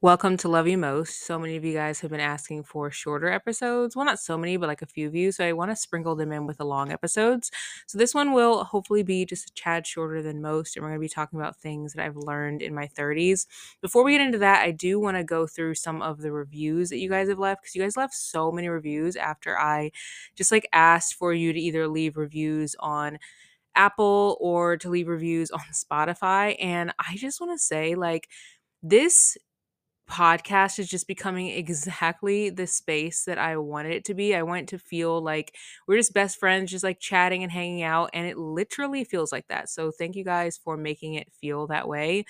Welcome to Love You Most. So many of you guys have been asking for shorter episodes. Well, not so many, but like a few of you. So I want to sprinkle them in with the long episodes. So this one will hopefully be just a tad shorter than most. And we're going to be talking about things that I've learned in my 30s. Before we get into that, I do want to go through some of the reviews that you guys have left because you guys left so many reviews after I just like asked for you to either leave reviews on Apple or to leave reviews on Spotify. And I just want to say, like, this podcast is just becoming exactly the space that I wanted it to be. I want it to feel like we're just best friends, just like chatting and hanging out. And it literally feels like that. So thank you guys for making it feel that way.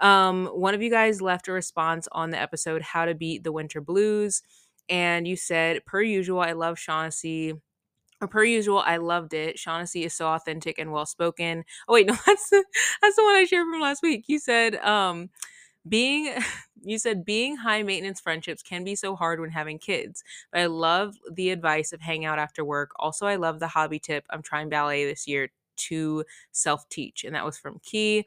Um, one of you guys left a response on the episode How to Beat the Winter Blues. And you said, per usual, I love Shawnaci or per usual, I loved it. Shawnaci is so authentic and well spoken. Oh wait, no, that's the that's the one I shared from last week. You said, um, being you said being high maintenance friendships can be so hard when having kids but i love the advice of hang out after work also i love the hobby tip i'm trying ballet this year to self teach and that was from key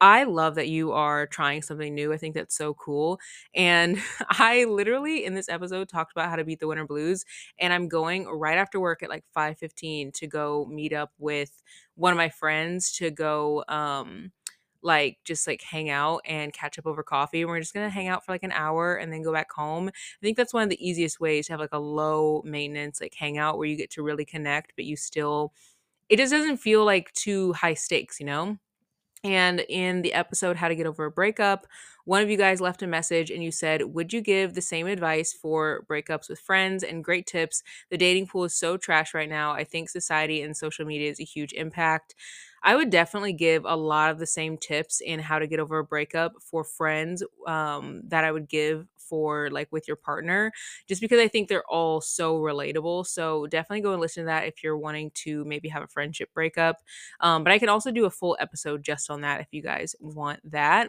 I love that you are trying something new. I think that's so cool. And I literally in this episode talked about how to beat the winter blues and I'm going right after work at like 5:15 to go meet up with one of my friends to go um like just like hang out and catch up over coffee. And we're just gonna hang mm-hmm. out for like an hour and then go back home. I think that's one of the easiest ways to have like a low maintenance like hangout where you get to really connect, but you still it just doesn't feel like too high stakes, you know? And in the episode How to Get Over a Breakup, one of you guys left a message and you said, Would you give the same advice for breakups with friends and great tips? The dating pool is so trash right now. I think society and social media is a huge impact. I would definitely give a lot of the same tips in how to get over a breakup for friends um, that I would give for like with your partner, just because I think they're all so relatable. So definitely go and listen to that if you're wanting to maybe have a friendship breakup. Um, but I can also do a full episode just on that if you guys want that.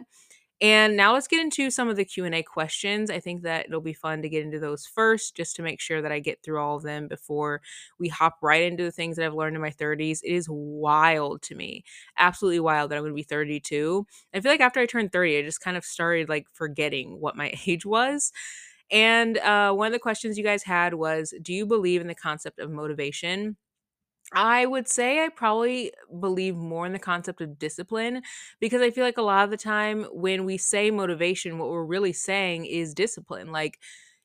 And now let's get into some of the Q&A questions. I think that it'll be fun to get into those first just to make sure that I get through all of them before we hop right into the things that I've learned in my 30s. It is wild to me. Absolutely wild that I'm going to be 32. I feel like after I turned 30, I just kind of started like forgetting what my age was. And uh, one of the questions you guys had was Do you believe in the concept of motivation? I would say I probably believe more in the concept of discipline because I feel like a lot of the time when we say motivation, what we're really saying is discipline. Like,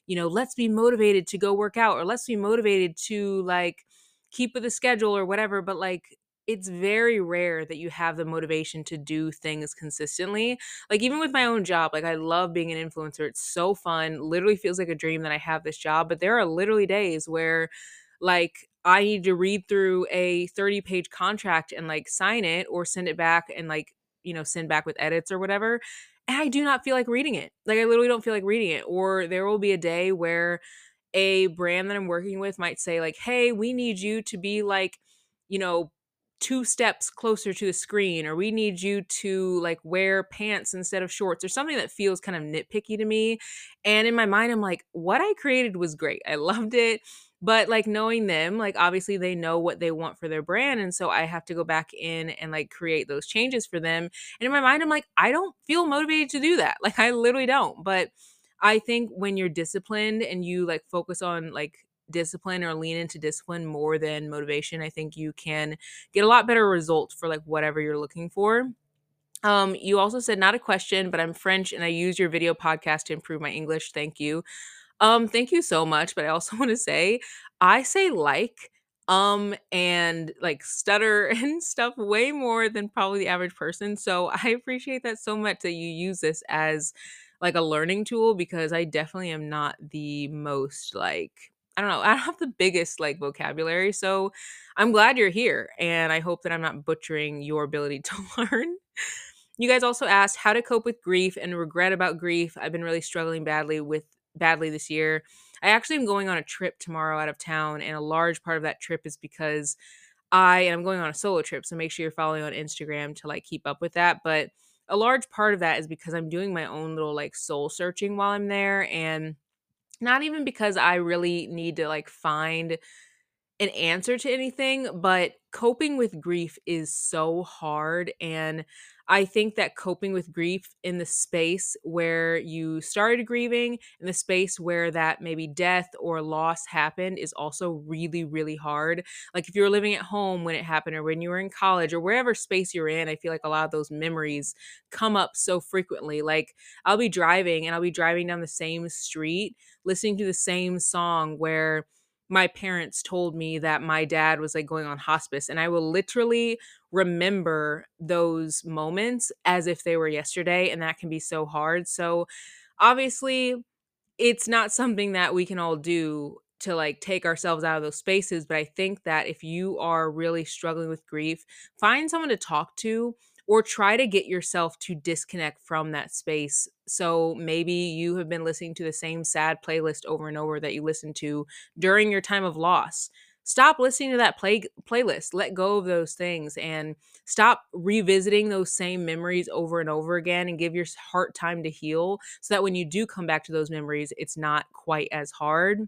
you know, let's be motivated to go work out or let's be motivated to like keep with the schedule or whatever. But like, it's very rare that you have the motivation to do things consistently. Like, even with my own job, like, I love being an influencer. It's so fun. Literally feels like a dream that I have this job. But there are literally days where, like, I need to read through a 30 page contract and like sign it or send it back and like, you know, send back with edits or whatever. And I do not feel like reading it. Like, I literally don't feel like reading it. Or there will be a day where a brand that I'm working with might say, like, hey, we need you to be like, you know, two steps closer to the screen or we need you to like wear pants instead of shorts or something that feels kind of nitpicky to me and in my mind i'm like what i created was great i loved it but like knowing them like obviously they know what they want for their brand and so i have to go back in and like create those changes for them and in my mind i'm like i don't feel motivated to do that like i literally don't but i think when you're disciplined and you like focus on like discipline or lean into discipline more than motivation i think you can get a lot better results for like whatever you're looking for um, you also said not a question, but I'm French and I use your video podcast to improve my English. Thank you. Um, thank you so much, but I also want to say I say like um and like stutter and stuff way more than probably the average person. So I appreciate that so much that you use this as like a learning tool because I definitely am not the most like I don't know, I don't have the biggest like vocabulary. So I'm glad you're here and I hope that I'm not butchering your ability to learn. You guys also asked how to cope with grief and regret about grief. I've been really struggling badly with badly this year. I actually am going on a trip tomorrow out of town, and a large part of that trip is because I am going on a solo trip. So make sure you're following on Instagram to like keep up with that. But a large part of that is because I'm doing my own little like soul searching while I'm there. And not even because I really need to like find an answer to anything, but coping with grief is so hard. And I think that coping with grief in the space where you started grieving, in the space where that maybe death or loss happened, is also really, really hard. Like if you were living at home when it happened, or when you were in college, or wherever space you're in, I feel like a lot of those memories come up so frequently. Like I'll be driving and I'll be driving down the same street, listening to the same song where my parents told me that my dad was like going on hospice and I will literally remember those moments as if they were yesterday and that can be so hard. So obviously it's not something that we can all do to like take ourselves out of those spaces, but I think that if you are really struggling with grief, find someone to talk to or try to get yourself to disconnect from that space. So maybe you have been listening to the same sad playlist over and over that you listened to during your time of loss. Stop listening to that play playlist. Let go of those things and stop revisiting those same memories over and over again and give your heart time to heal so that when you do come back to those memories, it's not quite as hard.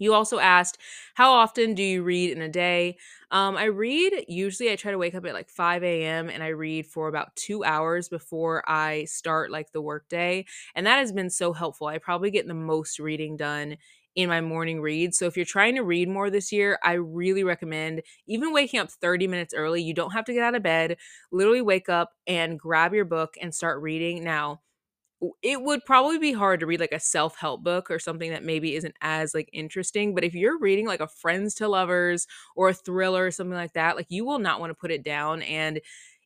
You also asked, how often do you read in a day? Um, I read, usually I try to wake up at like 5 a.m. and I read for about two hours before I start like the workday. And that has been so helpful. I probably get the most reading done in my morning read. So if you're trying to read more this year, I really recommend even waking up 30 minutes early. You don't have to get out of bed. Literally wake up and grab your book and start reading. Now, it would probably be hard to read like a self-help book or something that maybe isn't as like interesting but if you're reading like a friends to lovers or a thriller or something like that like you will not want to put it down and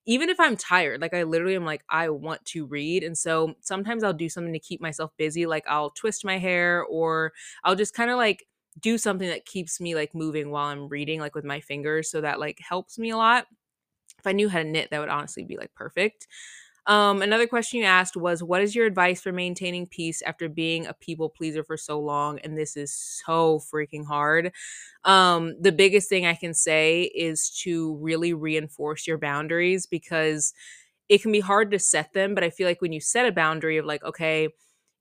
even if i'm tired like i literally am like i want to read and so sometimes i'll do something to keep myself busy like i'll twist my hair or i'll just kind of like do something that keeps me like moving while i'm reading like with my fingers so that like helps me a lot. If i knew how to knit that would honestly be like perfect um, another question you asked was, What is your advice for maintaining peace after being a people pleaser for so long? And this is so freaking hard. Um, the biggest thing I can say is to really reinforce your boundaries because it can be hard to set them. But I feel like when you set a boundary of, like, okay,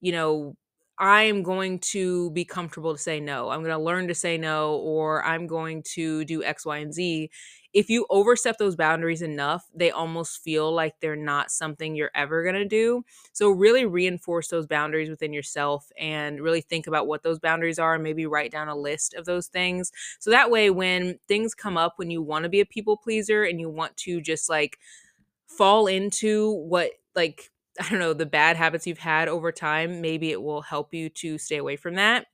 you know, I am going to be comfortable to say no. I'm going to learn to say no, or I'm going to do X, Y, and Z if you overstep those boundaries enough, they almost feel like they're not something you're ever going to do. So, really reinforce those boundaries within yourself and really think about what those boundaries are and maybe write down a list of those things. So that way, when things come up, when you want to be a people pleaser and you want to just like fall into what, like, I don't know, the bad habits you've had over time, maybe it will help you to stay away from that.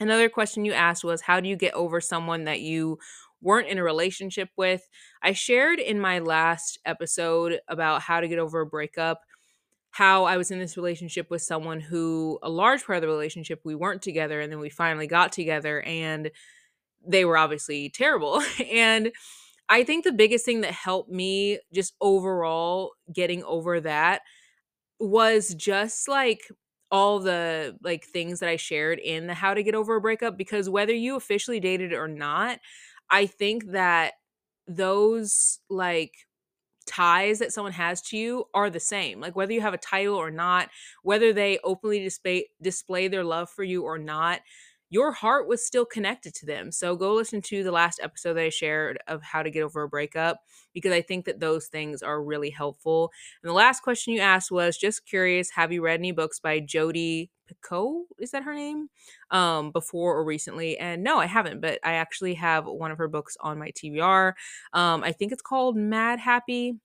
Another question you asked was how do you get over someone that you weren't in a relationship with. I shared in my last episode about how to get over a breakup how I was in this relationship with someone who a large part of the relationship we weren't together and then we finally got together and they were obviously terrible. and I think the biggest thing that helped me just overall getting over that was just like all the like things that I shared in the how to get over a breakup because whether you officially dated or not, I think that those like ties that someone has to you are the same. Like whether you have a title or not, whether they openly display display their love for you or not, your heart was still connected to them. So go listen to the last episode that I shared of how to get over a breakup because I think that those things are really helpful. And the last question you asked was just curious, have you read any books by Jodi Picoult? Is that her name? Um, before or recently? And no, I haven't, but I actually have one of her books on my TBR. Um, I think it's called Mad Happy.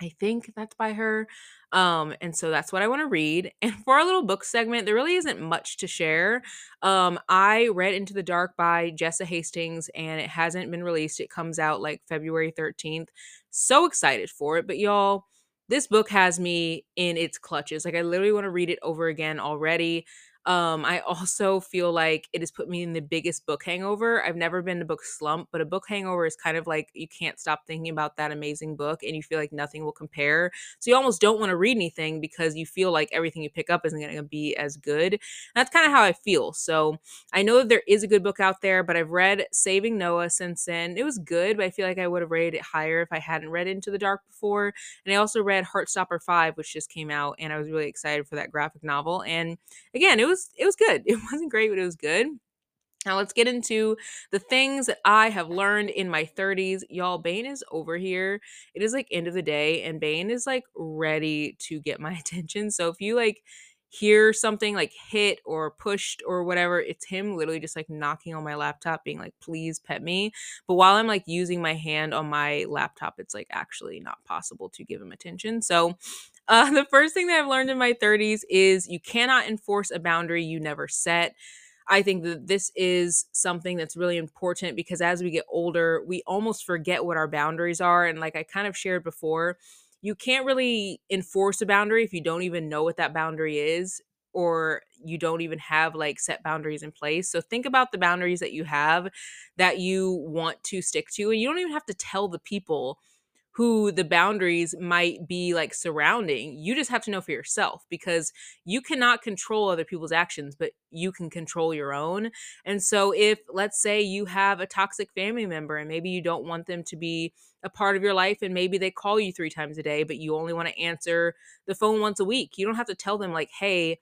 I think that's by her. Um, and so that's what I want to read. And for our little book segment, there really isn't much to share. Um, I read Into the Dark by Jessa Hastings, and it hasn't been released. It comes out like February 13th. So excited for it. But y'all, this book has me in its clutches. Like I literally want to read it over again already. Um, I also feel like it has put me in the biggest book hangover. I've never been to book slump, but a book hangover is kind of like you can't stop thinking about that amazing book and you feel like nothing will compare. So you almost don't want to read anything because you feel like everything you pick up isn't going to be as good. And that's kind of how I feel. So I know that there is a good book out there, but I've read Saving Noah since then. It was good, but I feel like I would have rated it higher if I hadn't read Into the Dark before. And I also read Heartstopper 5, which just came out, and I was really excited for that graphic novel. And again, it was was it was good. It wasn't great, but it was good. Now let's get into the things that I have learned in my 30s. Y'all, Bane is over here. It is like end of the day, and Bane is like ready to get my attention. So if you like hear something like hit or pushed or whatever, it's him literally just like knocking on my laptop, being like, please pet me. But while I'm like using my hand on my laptop, it's like actually not possible to give him attention. So uh, the first thing that I've learned in my 30s is you cannot enforce a boundary you never set. I think that this is something that's really important because as we get older, we almost forget what our boundaries are. And like I kind of shared before, you can't really enforce a boundary if you don't even know what that boundary is or you don't even have like set boundaries in place. So think about the boundaries that you have that you want to stick to and you don't even have to tell the people who the boundaries might be like surrounding. You just have to know for yourself because you cannot control other people's actions, but you can control your own. And so, if let's say you have a toxic family member and maybe you don't want them to be a part of your life, and maybe they call you three times a day, but you only want to answer the phone once a week, you don't have to tell them, like, hey,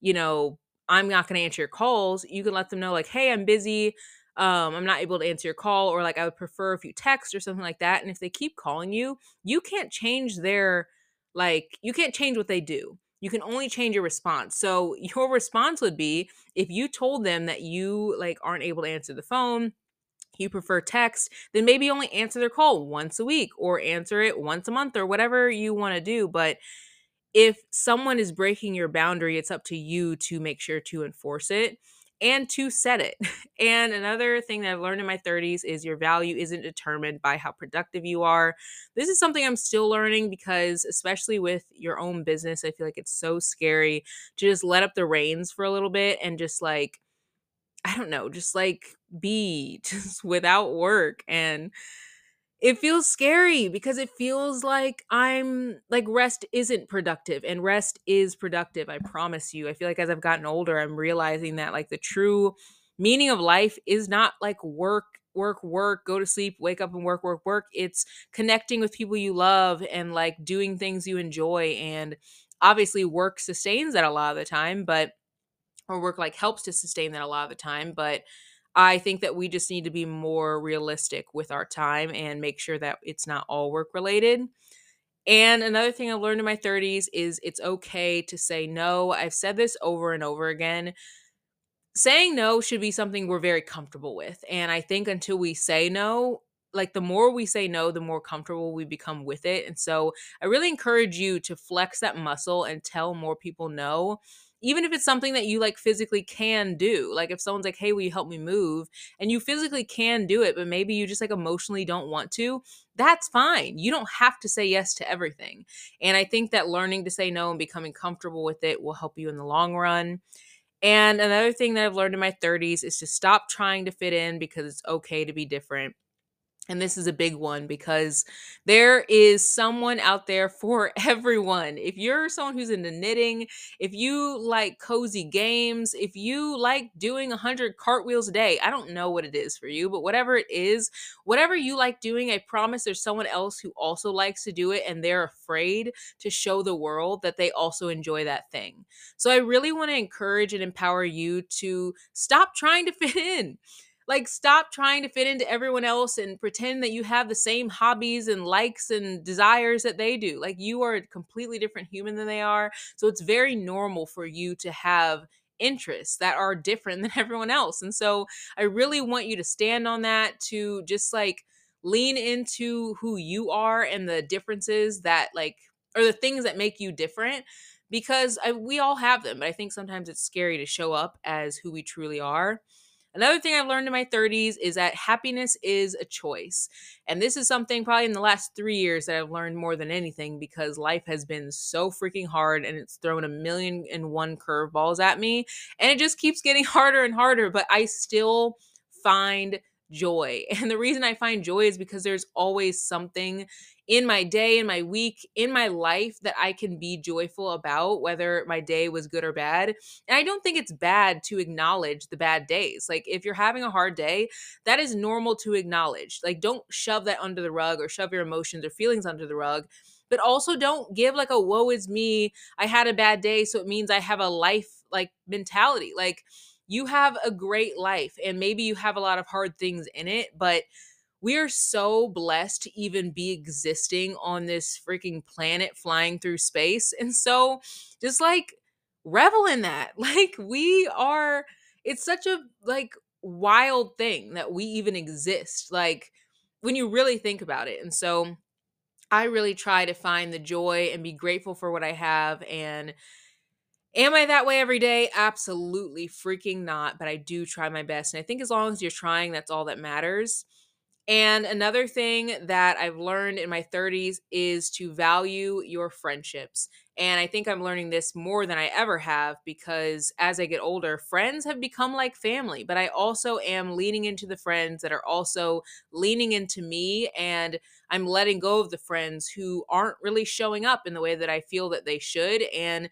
you know, I'm not going to answer your calls. You can let them know, like, hey, I'm busy um, I'm not able to answer your call, or like I would prefer if you text or something like that. And if they keep calling you, you can't change their, like, you can't change what they do. You can only change your response. So your response would be if you told them that you like aren't able to answer the phone, you prefer text, then maybe only answer their call once a week or answer it once a month or whatever you want to do. But if someone is breaking your boundary, it's up to you to make sure to enforce it and to set it. And another thing that I've learned in my 30s is your value isn't determined by how productive you are. This is something I'm still learning because, especially with your own business, I feel like it's so scary to just let up the reins for a little bit and just like, I don't know, just like be just without work. And it feels scary because it feels like I'm like rest isn't productive and rest is productive. I promise you. I feel like as I've gotten older, I'm realizing that like the true meaning of life is not like work, work, work, go to sleep, wake up and work, work, work. It's connecting with people you love and like doing things you enjoy. And obviously, work sustains that a lot of the time, but or work like helps to sustain that a lot of the time. But I think that we just need to be more realistic with our time and make sure that it's not all work related. And another thing I've learned in my 30s is it's okay to say no. I've said this over and over again. Saying no should be something we're very comfortable with. And I think until we say no, like the more we say no, the more comfortable we become with it. And so I really encourage you to flex that muscle and tell more people no even if it's something that you like physically can do. Like if someone's like, "Hey, will you help me move?" and you physically can do it, but maybe you just like emotionally don't want to, that's fine. You don't have to say yes to everything. And I think that learning to say no and becoming comfortable with it will help you in the long run. And another thing that I've learned in my 30s is to stop trying to fit in because it's okay to be different and this is a big one because there is someone out there for everyone. If you're someone who's into knitting, if you like cozy games, if you like doing 100 cartwheels a day, I don't know what it is for you, but whatever it is, whatever you like doing, I promise there's someone else who also likes to do it and they're afraid to show the world that they also enjoy that thing. So I really want to encourage and empower you to stop trying to fit in like stop trying to fit into everyone else and pretend that you have the same hobbies and likes and desires that they do. Like you are a completely different human than they are. So it's very normal for you to have interests that are different than everyone else. And so i really want you to stand on that to just like lean into who you are and the differences that like or the things that make you different because I, we all have them but i think sometimes it's scary to show up as who we truly are Another thing I've learned in my 30s is that happiness is a choice. And this is something probably in the last three years that I've learned more than anything because life has been so freaking hard and it's thrown a million and one curveballs at me. And it just keeps getting harder and harder, but I still find joy. And the reason I find joy is because there's always something in my day, in my week, in my life that I can be joyful about, whether my day was good or bad. And I don't think it's bad to acknowledge the bad days. Like, if you're having a hard day, that is normal to acknowledge. Like, don't shove that under the rug or shove your emotions or feelings under the rug. But also don't give like a woe is me. I had a bad day, so it means I have a life like mentality. Like, you have a great life and maybe you have a lot of hard things in it, but we are so blessed to even be existing on this freaking planet flying through space. And so just like revel in that. Like we are it's such a like wild thing that we even exist. Like when you really think about it. And so I really try to find the joy and be grateful for what I have and Am I that way every day? Absolutely freaking not, but I do try my best. And I think as long as you're trying, that's all that matters. And another thing that I've learned in my 30s is to value your friendships. And I think I'm learning this more than I ever have because as I get older, friends have become like family, but I also am leaning into the friends that are also leaning into me. And I'm letting go of the friends who aren't really showing up in the way that I feel that they should. And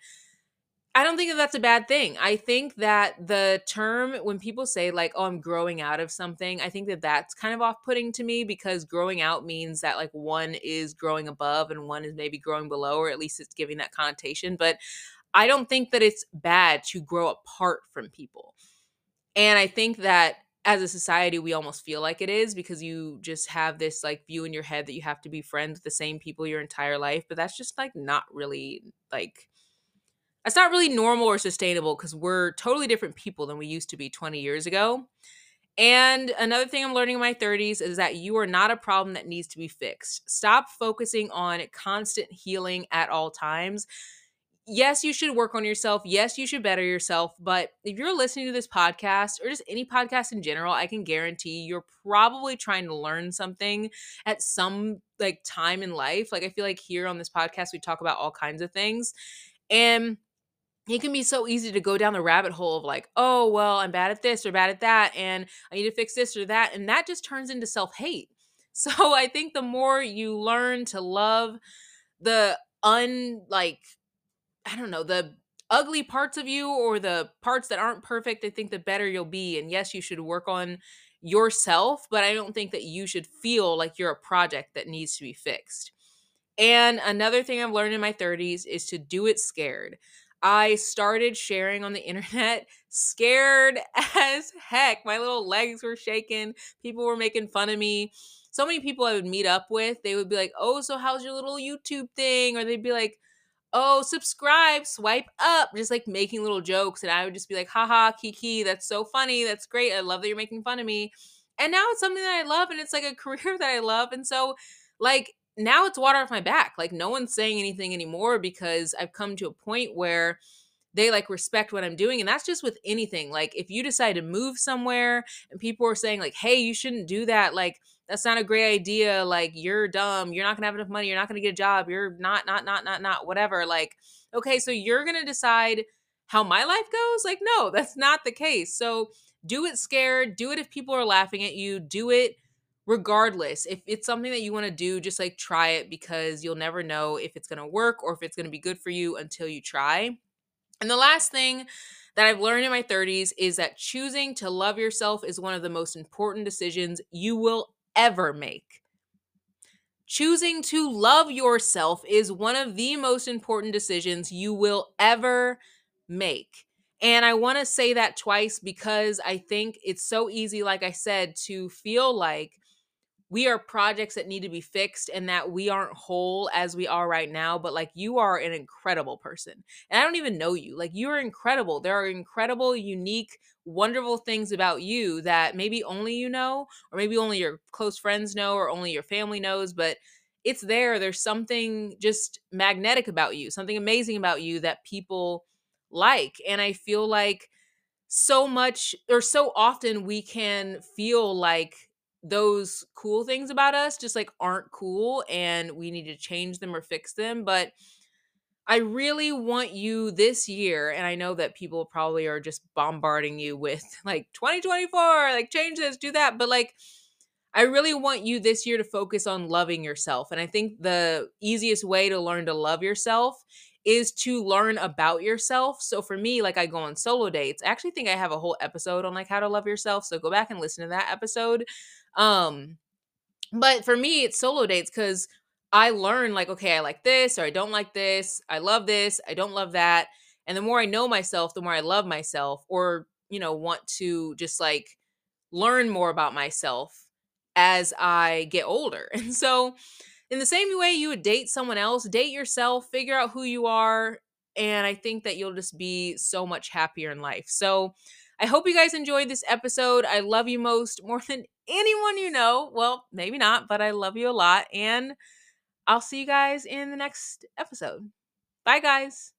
I don't think that that's a bad thing. I think that the term when people say like, "Oh, I'm growing out of something," I think that that's kind of off-putting to me because growing out means that like one is growing above and one is maybe growing below, or at least it's giving that connotation. But I don't think that it's bad to grow apart from people. And I think that as a society, we almost feel like it is because you just have this like view in your head that you have to be friends with the same people your entire life. But that's just like not really like that's not really normal or sustainable because we're totally different people than we used to be 20 years ago. And another thing I'm learning in my 30s is that you are not a problem that needs to be fixed. Stop focusing on constant healing at all times. Yes, you should work on yourself. Yes, you should better yourself. But if you're listening to this podcast or just any podcast in general, I can guarantee you're probably trying to learn something at some like time in life. Like I feel like here on this podcast, we talk about all kinds of things. And it can be so easy to go down the rabbit hole of like, oh, well, I'm bad at this or bad at that, and I need to fix this or that. And that just turns into self hate. So I think the more you learn to love the un, like, I don't know, the ugly parts of you or the parts that aren't perfect, I think the better you'll be. And yes, you should work on yourself, but I don't think that you should feel like you're a project that needs to be fixed. And another thing I've learned in my 30s is to do it scared. I started sharing on the internet scared as heck. My little legs were shaking. People were making fun of me. So many people I would meet up with, they would be like, Oh, so how's your little YouTube thing? Or they'd be like, Oh, subscribe, swipe up, just like making little jokes. And I would just be like, haha, Kiki, that's so funny. That's great. I love that you're making fun of me. And now it's something that I love and it's like a career that I love. And so, like, now it's water off my back. Like no one's saying anything anymore because I've come to a point where they like respect what I'm doing. And that's just with anything. Like if you decide to move somewhere and people are saying, like, hey, you shouldn't do that, like that's not a great idea. Like you're dumb. You're not gonna have enough money. You're not gonna get a job. You're not, not, not, not, not, whatever. Like, okay, so you're gonna decide how my life goes? Like, no, that's not the case. So do it scared, do it if people are laughing at you, do it regardless if it's something that you want to do just like try it because you'll never know if it's going to work or if it's going to be good for you until you try and the last thing that I've learned in my 30s is that choosing to love yourself is one of the most important decisions you will ever make. Choosing to love yourself is one of the most important decisions you will ever make. And I want to say that twice because I think it's so easy, like I said, to feel like we are projects that need to be fixed and that we aren't whole as we are right now but like you are an incredible person and i don't even know you like you're incredible there are incredible unique wonderful things about you that maybe only you know or maybe only your close friends know or only your family knows but it's there there's something just magnetic about you something amazing about you that people like and i feel like so much or so often we can feel like those cool things about us just like aren't cool and we need to change them or fix them but I really want you this year, and I know that people probably are just bombarding you with like 2024, like change this, do that. But like, I really want you this year to focus on loving yourself. And I think the easiest way to learn to love yourself is to learn about yourself. So for me, like I go on solo dates. I actually think I have a whole episode on like how to love yourself. So go back and listen to that episode. Um, but for me, it's solo dates because I learn like, okay, I like this or I don't like this. I love this. I don't love that. And the more I know myself, the more I love myself. Or you know, want to just like learn more about myself as I get older. And so, in the same way you would date someone else, date yourself, figure out who you are. And I think that you'll just be so much happier in life. So, I hope you guys enjoyed this episode. I love you most more than anyone you know. Well, maybe not, but I love you a lot. And I'll see you guys in the next episode. Bye, guys.